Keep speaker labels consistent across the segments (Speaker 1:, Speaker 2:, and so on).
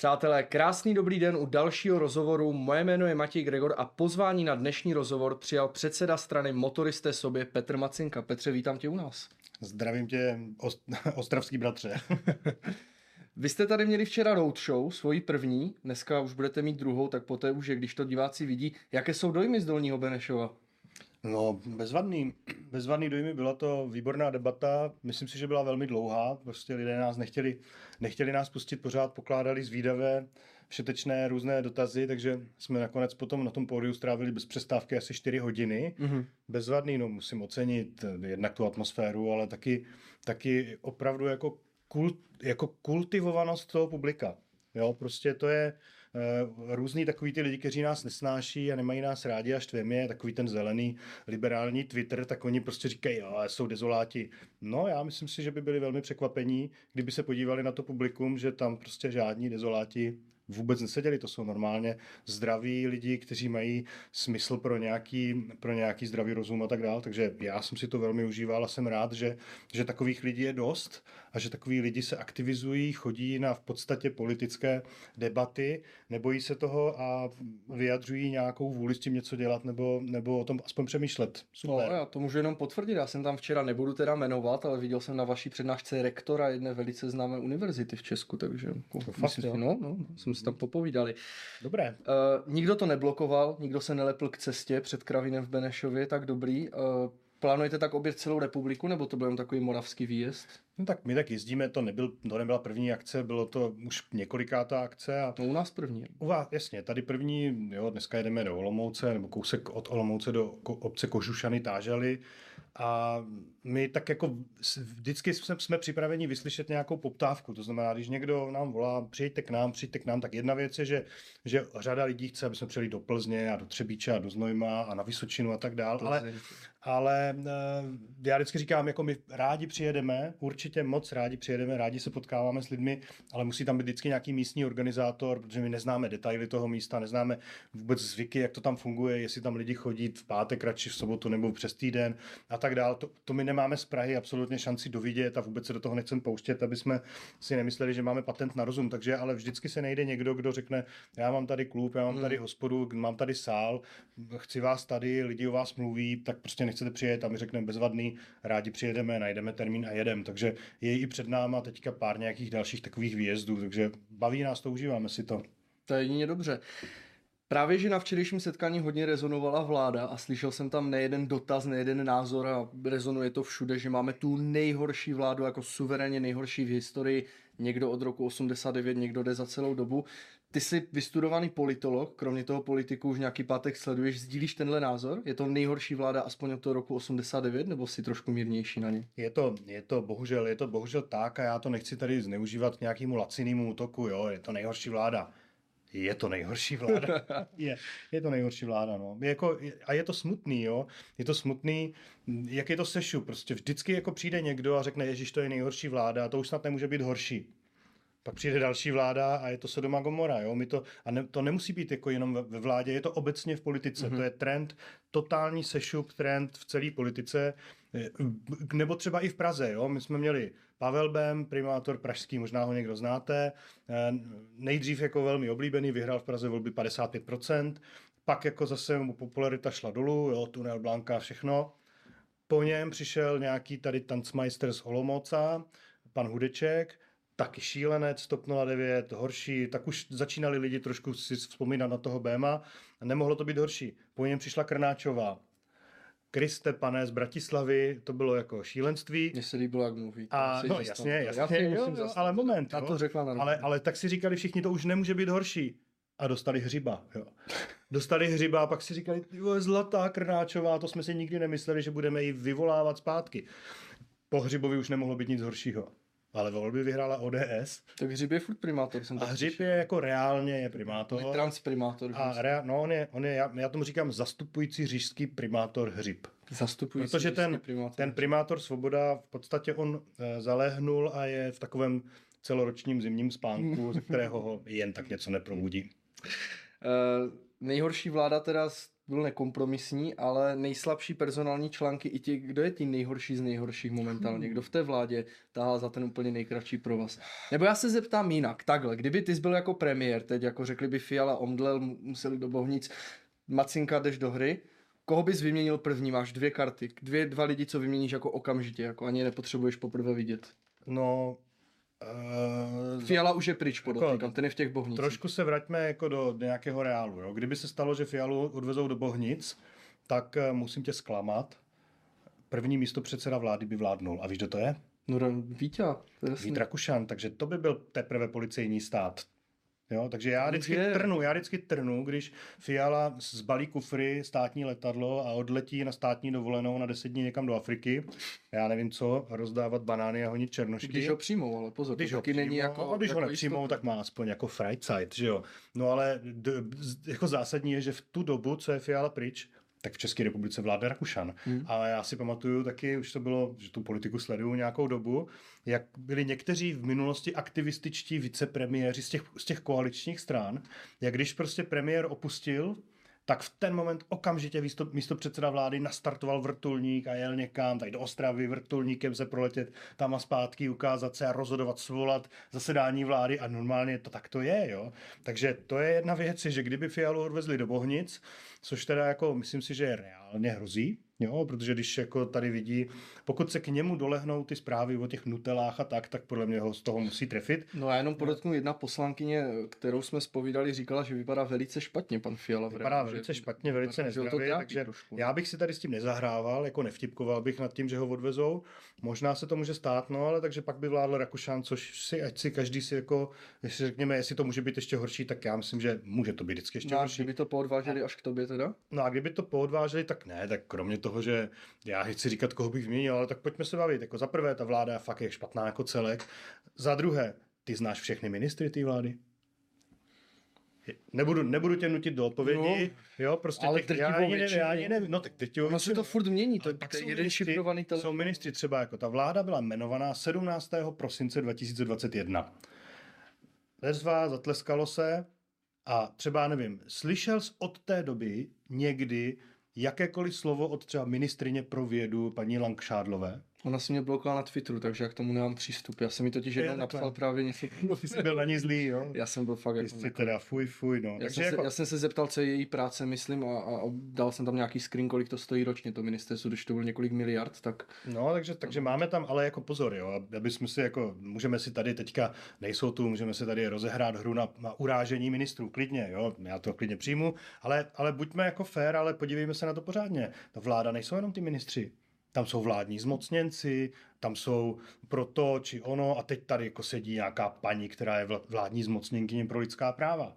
Speaker 1: Přátelé, krásný dobrý den u dalšího rozhovoru. Moje jméno je Matěj Gregor a pozvání na dnešní rozhovor přijal předseda strany Motoristé sobě Petr Macinka. Petře, vítám tě u nás.
Speaker 2: Zdravím tě, ost- ostravský bratře.
Speaker 1: Vy jste tady měli včera roadshow, svoji první, dneska už budete mít druhou, tak poté už je, když to diváci vidí. Jaké jsou dojmy z Dolního Benešova?
Speaker 2: No, bezvadný, bezvadný dojmy, byla to výborná debata, myslím si, že byla velmi dlouhá, prostě lidé nás nechtěli, nechtěli nás pustit pořád, pokládali zvídavé, všetečné různé dotazy, takže jsme nakonec potom na tom pódiu strávili bez přestávky asi 4 hodiny. Mm-hmm. Bezvadný, no musím ocenit jednak tu atmosféru, ale taky, taky opravdu jako, kult, jako kultivovanost toho publika. Jo, prostě to je, různý takový ty lidi, kteří nás nesnáší a nemají nás rádi a štveme je, takový ten zelený liberální Twitter, tak oni prostě říkají, jo, jsou dezoláti. No, já myslím si, že by byli velmi překvapení, kdyby se podívali na to publikum, že tam prostě žádní dezoláti vůbec neseděli, to jsou normálně zdraví lidi, kteří mají smysl pro nějaký, pro nějaký zdravý rozum a tak dále, takže já jsem si to velmi užíval a jsem rád, že, že takových lidí je dost a že takový lidi se aktivizují, chodí na v podstatě politické debaty, nebojí se toho a vyjadřují nějakou vůli s tím něco dělat nebo, nebo o tom aspoň přemýšlet.
Speaker 1: Super. No, já to můžu jenom potvrdit, já jsem tam včera, nebudu teda jmenovat, ale viděl jsem na vaší přednášce rektora jedné velice známé univerzity v Česku, takže
Speaker 2: to myslím, fakt, no,
Speaker 1: no, jsem si tam popovídali.
Speaker 2: Dobré.
Speaker 1: Uh, nikdo to neblokoval, nikdo se nelepl k cestě před Kravinem v Benešově, tak dobrý. Uh, plánujete tak obět celou republiku, nebo to byl jen takový moravský výjezd?
Speaker 2: No tak my tak jezdíme, to, nebyl, to nebyla první akce, bylo to už několikátá akce. A
Speaker 1: no u nás první.
Speaker 2: U vás, jasně, tady první, jo, dneska jedeme do Olomouce, nebo kousek od Olomouce do obce Kožušany, Tážaly a my tak jako vždycky jsme, jsme připraveni vyslyšet nějakou poptávku, to znamená, když někdo nám volá, přijďte k nám, přijďte k nám, tak jedna věc je, že, že řada lidí chce, aby jsme přijeli do Plzně a do Třebíče a do Znojma a na Vysočinu a tak dál, ale, ale eh, já vždycky říkám, jako my rádi přijedeme, určitě moc rádi přijedeme, rádi se potkáváme s lidmi, ale musí tam být vždycky nějaký místní organizátor, protože my neznáme detaily toho místa, neznáme vůbec zvyky, jak to tam funguje, jestli tam lidi chodí v pátek, radši v sobotu nebo přes týden a tak dále. To, to my nemáme z Prahy absolutně šanci dovidět a vůbec se do toho nechcem pouštět, aby jsme si nemysleli, že máme patent na rozum. Takže ale vždycky se nejde někdo, kdo řekne, já mám tady klub, já mám tady hmm. hospodu, mám tady sál, chci vás tady, lidi o vás mluví, tak prostě nechcete přijet a my řekneme bezvadný, rádi přijedeme, najdeme termín a jedem. Takže je i před náma teďka pár nějakých dalších takových výjezdů, takže baví nás to, užíváme si to.
Speaker 1: To je jedině dobře. Právě, že na včerejším setkání hodně rezonovala vláda a slyšel jsem tam nejeden dotaz, nejeden názor a rezonuje to všude, že máme tu nejhorší vládu jako suverénně nejhorší v historii, někdo od roku 89, někdo jde za celou dobu. Ty jsi vystudovaný politolog, kromě toho politiku už nějaký pátek sleduješ, sdílíš tenhle názor? Je to nejhorší vláda aspoň od toho roku 89, nebo si trošku mírnější na ně?
Speaker 2: Je to, je to bohužel, je to bohužel tak a já to nechci tady zneužívat k nějakému lacinému útoku, jo, je to nejhorší vláda je to nejhorší vláda. je, je to nejhorší vláda, no. Je jako, a je to smutný, jo. Je to smutný, jak je to sešu. Prostě vždycky jako přijde někdo a řekne, Ježíš, to je nejhorší vláda, a to už snad nemůže být horší. Pak přijde další vláda a je to Sodoma Gomora. Jo? My to, a ne, to nemusí být jako jenom ve, ve vládě, je to obecně v politice. Mm-hmm. To je trend, totální sešup trend v celé politice, eh, nebo třeba i v Praze. Jo? My jsme měli Pavel Bem, primátor pražský, možná ho někdo znáte. Eh, nejdřív jako velmi oblíbený, vyhrál v Praze volby 55%, pak jako zase mu popularita šla dolů, jo, tunel Blanka, všechno. Po něm přišel nějaký tady tancmeister z Olomouca, pan Hudeček, taky šílenec, TOP 09, horší, tak už začínali lidi trošku si vzpomínat na toho Béma nemohlo to být horší. Po něm přišla Krnáčová, Kriste, pane z Bratislavy, to bylo jako šílenství.
Speaker 1: Mně se líbilo, jak mluví.
Speaker 2: A, no jasně, jasně, já jo, jo, ale moment.
Speaker 1: A to řekla na
Speaker 2: ale, ale tak si říkali všichni, to už nemůže být horší. A dostali hřiba, jo. Dostali hřiba a pak si říkali, jo, zlatá Krnáčová, to jsme si nikdy nemysleli, že budeme ji vyvolávat zpátky. Po hřibovi už nemohlo být nic horšího. Ale volby vyhrála ODS.
Speaker 1: Tak Hřib je furt primátor. Jsem
Speaker 2: a Hřib je jako reálně je primátor.
Speaker 1: Je transprimátor.
Speaker 2: A rea, no on je, on je já, já tomu říkám zastupující říšský primátor Hřib.
Speaker 1: Zastupující
Speaker 2: Protože ten primátor. ten primátor Svoboda v podstatě on e, zaléhnul a je v takovém celoročním zimním spánku, ze kterého ho jen tak něco neprobudí.
Speaker 1: nejhorší vláda teda byl nekompromisní, ale nejslabší personální články i ti, kdo je tím nejhorší z nejhorších momentálně, hmm. kdo v té vládě tahá za ten úplně nejkratší provaz. Nebo já se zeptám jinak, takhle, kdyby ty jsi byl jako premiér, teď jako řekli by Fiala, Omdlel, museli do Bohnic, Macinka, jdeš do hry, koho bys vyměnil první? Máš dvě karty, dvě, dva lidi, co vyměníš jako okamžitě, jako ani nepotřebuješ poprvé vidět.
Speaker 2: No,
Speaker 1: Uh, Fiala už je pryč, podotýkám, jako, ten je v těch bohnicích.
Speaker 2: Trošku se vraťme jako do nějakého reálu. Jo. Kdyby se stalo, že Fialu odvezou do bohnic, tak uh, musím tě zklamat. První místo předseda vlády by vládnul. A víš, kdo to je?
Speaker 1: No, Vítě.
Speaker 2: Vít Rakušan, takže to by byl teprve policejní stát. Jo, takže já vždycky je... trnu, já vždycky trnu, když Fiala zbalí kufry státní letadlo a odletí na státní dovolenou na deset dní někam do Afriky, já nevím co, rozdávat banány a honit černošky.
Speaker 1: Když ho přijmou, ale pozor,
Speaker 2: když ho přijmou, není jako... A když jako ho nepřijmou, tak má aspoň jako Freizeit, že jo. No ale d- jako zásadní je, že v tu dobu, co je Fiala pryč, tak v České republice vládne Rakušan. Hmm. A já si pamatuju taky, už to bylo, že tu politiku sleduju nějakou dobu, jak byli někteří v minulosti aktivističtí vicepremiéři z těch, z těch koaličních stran, jak když prostě premiér opustil tak v ten moment okamžitě místo, místo předseda vlády nastartoval vrtulník a jel někam, tady do Ostravy vrtulníkem se proletět tam a zpátky, ukázat se a rozhodovat, svolat zasedání vlády a normálně to tak to je, jo. Takže to je jedna věc, že kdyby Fialu odvezli do Bohnic, což teda jako myslím si, že reálně hrozí, Jo, protože když jako tady vidí, pokud se k němu dolehnou ty zprávy o těch nutelách a tak, tak podle mě ho z toho musí trefit.
Speaker 1: No a jenom podotknu, jedna poslankyně, kterou jsme spovídali, říkala, že vypadá velice špatně pan Fiala.
Speaker 2: Vypadá velice špatně, velice nezdravě, takže trošku. já bych si tady s tím nezahrával, jako nevtipkoval bych nad tím, že ho odvezou. Možná se to může stát, no ale takže pak by vládl Rakušan, což si, ať si každý si jako, jestli řekněme, jestli to může být ještě horší, tak já myslím, že může to být vždycky ještě
Speaker 1: no,
Speaker 2: horší.
Speaker 1: kdyby to poodváželi až k tobě teda?
Speaker 2: No a kdyby to poodváželi, tak ne, tak kromě toho toho, že já chci říkat, koho bych změnil, ale tak pojďme se bavit. Jako za prvé, ta vláda fakt je špatná jako celek. Za druhé, ty znáš všechny ministry té vlády? Nebudu, nebudu tě nutit do odpovědi, no, jo, prostě
Speaker 1: ale těch, já ani nevím,
Speaker 2: já ani nevím, no tak teď
Speaker 1: ono se to furt mění, to,
Speaker 2: to je jeden šifrovaný telefon. Jsou ministři třeba jako ta vláda byla jmenovaná 17. prosince 2021. Vezva, zatleskalo se a třeba, nevím, slyšel jsi od té doby někdy jakékoliv slovo od třeba ministrině pro vědu paní Langšádlové,
Speaker 1: Ona si mě blokovala na Twitteru, takže jak k tomu nemám přístup. Já jsem mi totiž jednou napsal právě něco.
Speaker 2: Ty jsi byl na ní zlý, jo?
Speaker 1: Já jsem byl fakt
Speaker 2: jako... Jsi teda fuj, fuj, no.
Speaker 1: Já, takže jsem jako... se, já jsem se zeptal, co je její práce, myslím, a, a, dal jsem tam nějaký screen, kolik to stojí ročně, to ministerstvo, když to bylo několik miliard, tak...
Speaker 2: No, takže, takže máme tam, ale jako pozor, jo, aby jsme si jako, můžeme si tady teďka, nejsou tu, můžeme si tady rozehrát hru na, na urážení ministrů, klidně, jo, já to klidně přijmu, ale, ale buďme jako fair, ale podívejme se na to pořádně. Ta vláda nejsou jenom ty ministři. Tam jsou vládní zmocněnci, tam jsou proto či ono a teď tady jako sedí nějaká paní, která je vládní zmocněnkyně pro lidská práva.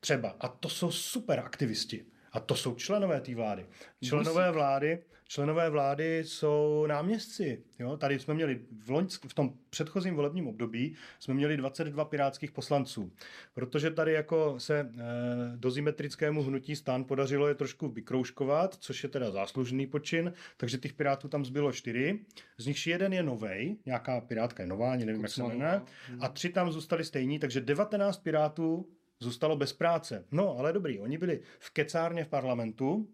Speaker 2: Třeba. A to jsou super aktivisti. A to jsou členové té vlády. Členové vlády, členové vlády jsou náměstci. Jo? Tady jsme měli v, loňsk, v tom předchozím volebním období jsme měli 22 pirátských poslanců. Protože tady jako se e, dozimetrickému hnutí stan podařilo je trošku vykrouškovat, což je teda záslužný počin, takže těch pirátů tam zbylo čtyři. Z nich jeden je novej, nějaká pirátka je nová, ani nevím, jak se jmenuje, a tři tam zůstali stejní, takže 19 pirátů zůstalo bez práce. No, ale dobrý, oni byli v kecárně v parlamentu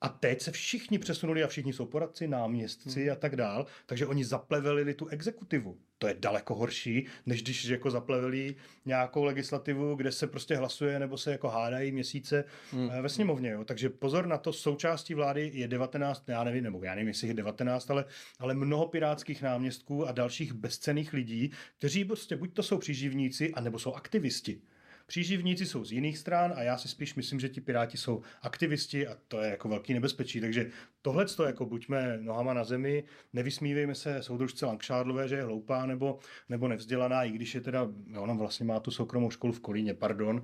Speaker 2: a teď se všichni přesunuli a všichni jsou poradci, náměstci hmm. a tak dál, takže oni zaplevelili tu exekutivu. To je daleko horší, než když jako zaplevelí nějakou legislativu, kde se prostě hlasuje nebo se jako hádají měsíce hmm. ve sněmovně. Jo. Takže pozor na to, součástí vlády je 19, já nevím, nebo já nevím, jestli je 19, ale, ale mnoho pirátských náměstků a dalších bezcených lidí, kteří prostě buď to jsou příživníci, anebo jsou aktivisti. Příživníci jsou z jiných stran a já si spíš myslím, že ti piráti jsou aktivisti a to je jako velký nebezpečí. Takže tohle to jako buďme nohama na zemi, nevysmívejme se soudružce Langšádlové, že je hloupá nebo, nebo nevzdělaná, i když je teda, ona vlastně má tu soukromou školu v Kolíně, pardon,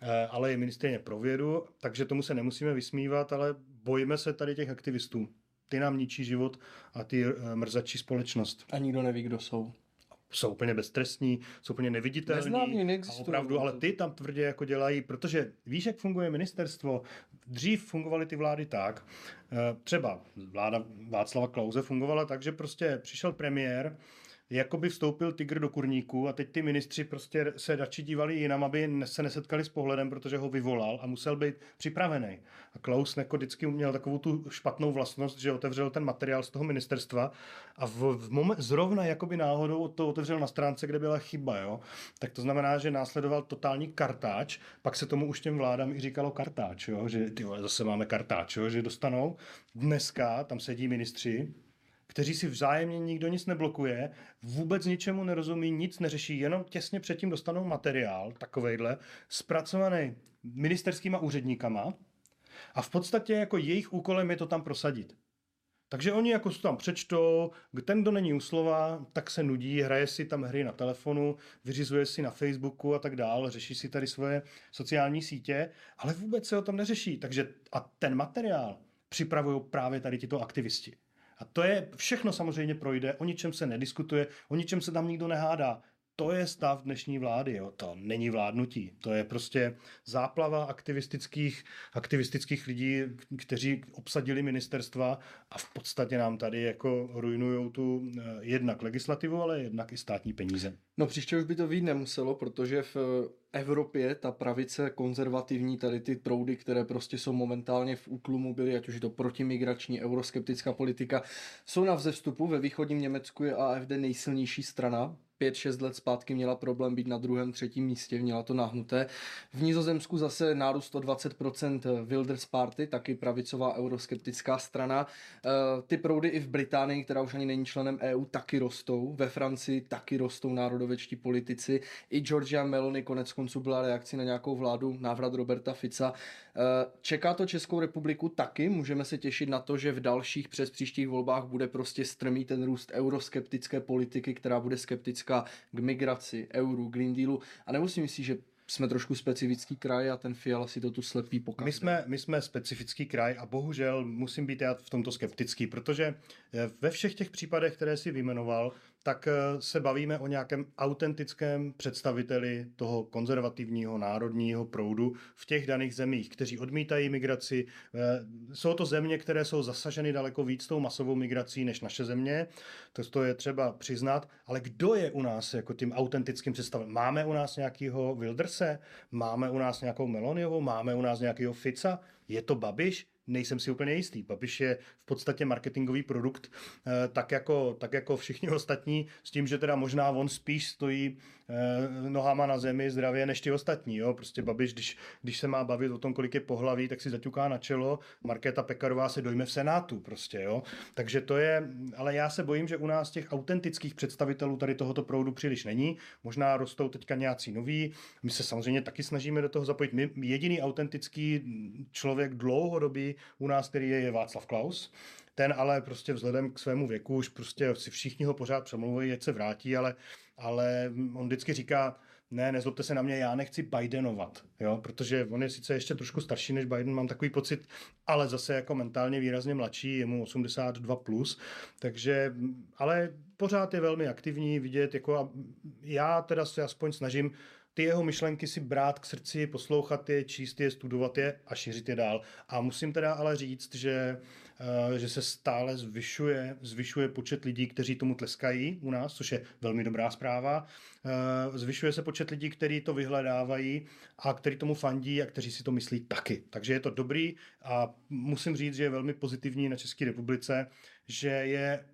Speaker 2: eh, ale je ministrině pro vědu, takže tomu se nemusíme vysmívat, ale bojíme se tady těch aktivistů. Ty nám ničí život a ty eh, mrzačí společnost.
Speaker 1: A nikdo neví, kdo jsou
Speaker 2: jsou úplně beztrestní, jsou úplně neviditelní.
Speaker 1: Neznámí,
Speaker 2: a opravdu, ale ty tam tvrdě jako dělají, protože víš, jak funguje ministerstvo. Dřív fungovaly ty vlády tak, eh, třeba vláda Václava Klauze fungovala tak, že prostě přišel premiér, jakoby vstoupil tygr do kurníku a teď ty ministři prostě se radši dívali jinam, aby se nesetkali s pohledem, protože ho vyvolal a musel být připravený. A Klaus jako vždycky měl takovou tu špatnou vlastnost, že otevřel ten materiál z toho ministerstva a v, v moment, zrovna jakoby náhodou to otevřel na stránce, kde byla chyba, jo? tak to znamená, že následoval totální kartáč, pak se tomu už těm vládám i říkalo kartáč, jo? že ty zase máme kartáč, jo? že dostanou. Dneska tam sedí ministři, kteří si vzájemně nikdo nic neblokuje, vůbec ničemu nerozumí, nic neřeší, jenom těsně předtím dostanou materiál, takovejhle, zpracovaný ministerskýma úředníkama a v podstatě jako jejich úkolem je to tam prosadit. Takže oni jako se tam přečtou, ten, kdo není u slova, tak se nudí, hraje si tam hry na telefonu, vyřizuje si na Facebooku a tak dále, řeší si tady svoje sociální sítě, ale vůbec se o tom neřeší. Takže a ten materiál připravují právě tady tito aktivisti. A to je, všechno samozřejmě projde, o ničem se nediskutuje, o ničem se tam nikdo nehádá. To je stav dnešní vlády, jo. to není vládnutí. To je prostě záplava aktivistických, aktivistických lidí, kteří obsadili ministerstva a v podstatě nám tady jako ruinují tu eh, jednak legislativu, ale jednak i státní peníze.
Speaker 1: No příště už by to být nemuselo, protože v Evropě ta pravice konzervativní, tady ty proudy, které prostě jsou momentálně v útlumu byly, ať už to protimigrační, euroskeptická politika, jsou na vzestupu. Ve východním Německu je AFD nejsilnější strana, 5-6 let zpátky měla problém být na druhém, třetím místě, měla to nahnuté. V Nizozemsku zase nárůst o 20% Wilders Party, taky pravicová euroskeptická strana. Eh, ty proudy i v Británii, která už ani není členem EU, taky rostou. Ve Francii taky rostou národovečtí politici. I Georgia Meloni konec konců byla reakcí na nějakou vládu, návrat Roberta Fica. Eh, čeká to Českou republiku taky, můžeme se těšit na to, že v dalších přes příštích volbách bude prostě strmý ten růst euroskeptické politiky, která bude skeptická k migraci, euru, Green Dealu. A nemusím myslí, že jsme trošku specifický kraj a ten Fiala si to tu slepý pokazuje.
Speaker 2: My jsme, my jsme specifický kraj a bohužel musím být já v tomto skeptický, protože eh, ve všech těch případech, které si vyjmenoval, tak eh, se bavíme o nějakém autentickém představiteli toho konzervativního národního proudu v těch daných zemích, kteří odmítají migraci. Eh, jsou to země, které jsou zasaženy daleko víc tou masovou migrací než naše země, to, to je třeba přiznat, ale kdo je u nás jako tím autentickým představitelem? Máme u nás nějakého Wilderse? Máme u nás nějakou Meloniovou? Máme u nás nějakého Fica? Je to Babiš? Nejsem si úplně jistý. Papiš je v podstatě marketingový produkt, eh, tak jako, tak jako všichni ostatní, s tím, že teda možná on spíš stojí eh, nohama na zemi zdravě než ty ostatní. Jo? Prostě Babiš, když, když se má bavit o tom, kolik je pohlaví, tak si zaťuká na čelo. Markéta Pekarová se dojme v Senátu. Prostě, jo? Takže to je, ale já se bojím, že u nás těch autentických představitelů tady tohoto proudu příliš není. Možná rostou teďka nějací noví. My se samozřejmě taky snažíme do toho zapojit. My, jediný autentický člověk dlouhodobý u nás, který je, je Václav Klaus. Ten ale prostě vzhledem k svému věku už prostě si všichni ho pořád přemluvají, ať se vrátí, ale, ale on vždycky říká, ne, nezlobte se na mě, já nechci Bidenovat, jo, protože on je sice ještě trošku starší než Biden, mám takový pocit, ale zase jako mentálně výrazně mladší, je mu 82 plus, takže, ale pořád je velmi aktivní, vidět, jako já teda se aspoň snažím ty jeho myšlenky si brát k srdci, poslouchat je, číst je, studovat je a šířit je dál. A musím teda ale říct, že, uh, že se stále zvyšuje, zvyšuje počet lidí, kteří tomu tleskají u nás, což je velmi dobrá zpráva. Uh, zvyšuje se počet lidí, kteří to vyhledávají a kteří tomu fandí a kteří si to myslí taky. Takže je to dobrý a musím říct, že je velmi pozitivní na České republice, že je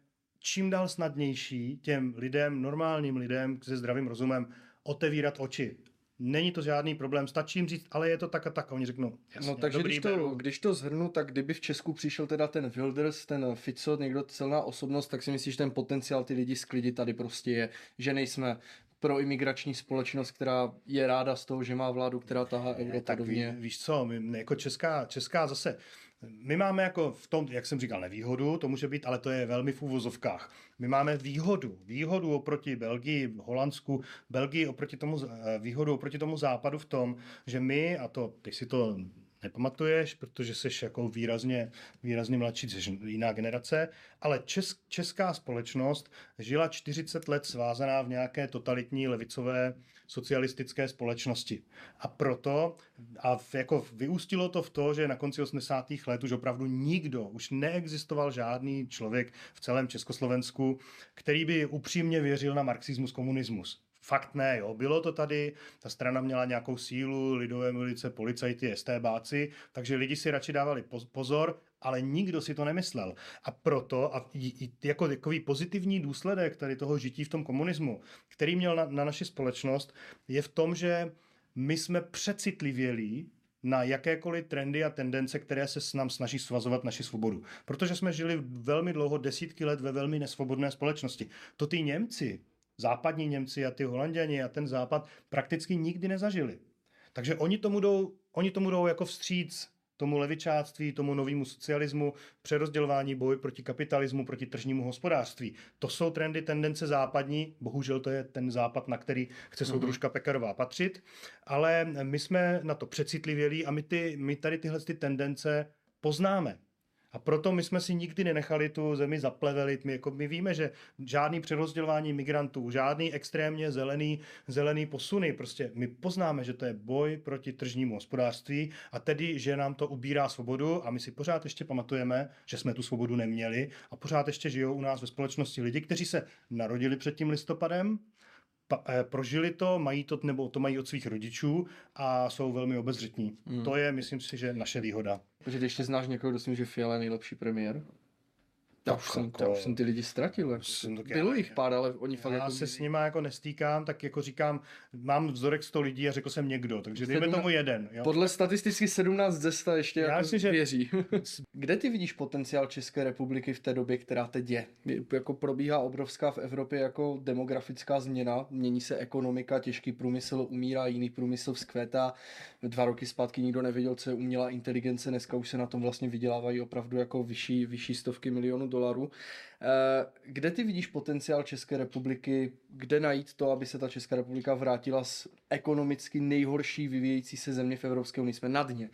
Speaker 2: čím dál snadnější těm lidem, normálním lidem se zdravým rozumem otevírat oči. Není to žádný problém, stačí jim říct, ale je to tak a tak. A oni řeknou, jasně,
Speaker 1: No takže dobrý, když, to, když to zhrnu, tak kdyby v Česku přišel teda ten Wilders, ten Fico, někdo celná osobnost, tak si myslíš, že ten potenciál ty lidi sklidit tady prostě je, že nejsme pro imigrační společnost, která je ráda z toho, že má vládu, která tahá euro
Speaker 2: tak ví, víš co, my, jako česká, česká zase, my máme jako v tom, jak jsem říkal, nevýhodu, to může být, ale to je velmi v úvozovkách. My máme výhodu, výhodu oproti Belgii, Holandsku, Belgii oproti tomu, eh, výhodu oproti tomu západu v tom, že my, a to ty si to nepamatuješ, protože jsi jako výrazně, výrazně mladší, jsi jiná generace, ale čes, česká společnost žila 40 let svázaná v nějaké totalitní levicové socialistické společnosti. A proto, a jako vyústilo to v to, že na konci 80. let už opravdu nikdo, už neexistoval žádný člověk v celém Československu, který by upřímně věřil na marxismus, komunismus. Fakt ne, jo. Bylo to tady, ta strana měla nějakou sílu, lidové milice, policajty, STBáci, takže lidi si radši dávali pozor, ale nikdo si to nemyslel. A proto, a jako takový pozitivní důsledek tady toho žití v tom komunismu, který měl na, na naši společnost, je v tom, že my jsme přecitlivělí na jakékoliv trendy a tendence, které se s nám snaží svazovat naši svobodu. Protože jsme žili velmi dlouho, desítky let ve velmi nesvobodné společnosti. To ty Němci, západní Němci a ty Holanděni a ten západ prakticky nikdy nezažili. Takže oni tomu jdou, oni tomu jdou jako vstříc tomu levičáctví, tomu novému socialismu, přerozdělování, boj proti kapitalismu, proti tržnímu hospodářství. To jsou trendy, tendence západní, bohužel to je ten západ, na který chce mhm. soudružka Pekarová patřit, ale my jsme na to přecitlivělí a my, ty, my tady tyhle ty tendence poznáme. A proto my jsme si nikdy nenechali tu zemi zaplevelit. My, jako my víme, že žádný přerozdělování migrantů, žádný extrémně zelený, zelený posuny, prostě my poznáme, že to je boj proti tržnímu hospodářství a tedy, že nám to ubírá svobodu a my si pořád ještě pamatujeme, že jsme tu svobodu neměli a pořád ještě žijou u nás ve společnosti lidi, kteří se narodili před tím listopadem, pa, eh, prožili to, mají to, nebo to mají od svých rodičů a jsou velmi obezřetní. Hmm. To je, myslím si, že naše výhoda.
Speaker 1: Protože když ještě znáš někoho, kdo si že Fiala je nejlepší premiér, já už, jsem, to, já už jsem ty lidi ztratil. To Bylo jich pár, ale oni fakt
Speaker 2: já
Speaker 1: jako...
Speaker 2: se s nimi jako nestýkám, tak jako říkám, mám vzorek 100 lidí a řekl jsem někdo, takže dejme tomu jeden. Jo?
Speaker 1: Podle statisticky 17 ze 100 ještě já jako myslím, že... věří. Kde ty vidíš potenciál České republiky v té době, která teď je? Jako probíhá obrovská v Evropě jako demografická změna, mění se ekonomika, těžký průmysl umírá, jiný průmysl vzkvétá. Dva roky zpátky nikdo nevěděl, co je umělá inteligence, dneska už se na tom vlastně vydělávají opravdu jako vyšší, vyšší stovky milionů dolarů. Eh, kde ty vidíš potenciál České republiky? Kde najít to, aby se ta Česká republika vrátila z ekonomicky nejhorší vyvíjející se země v Evropské unii? Jsme na dně.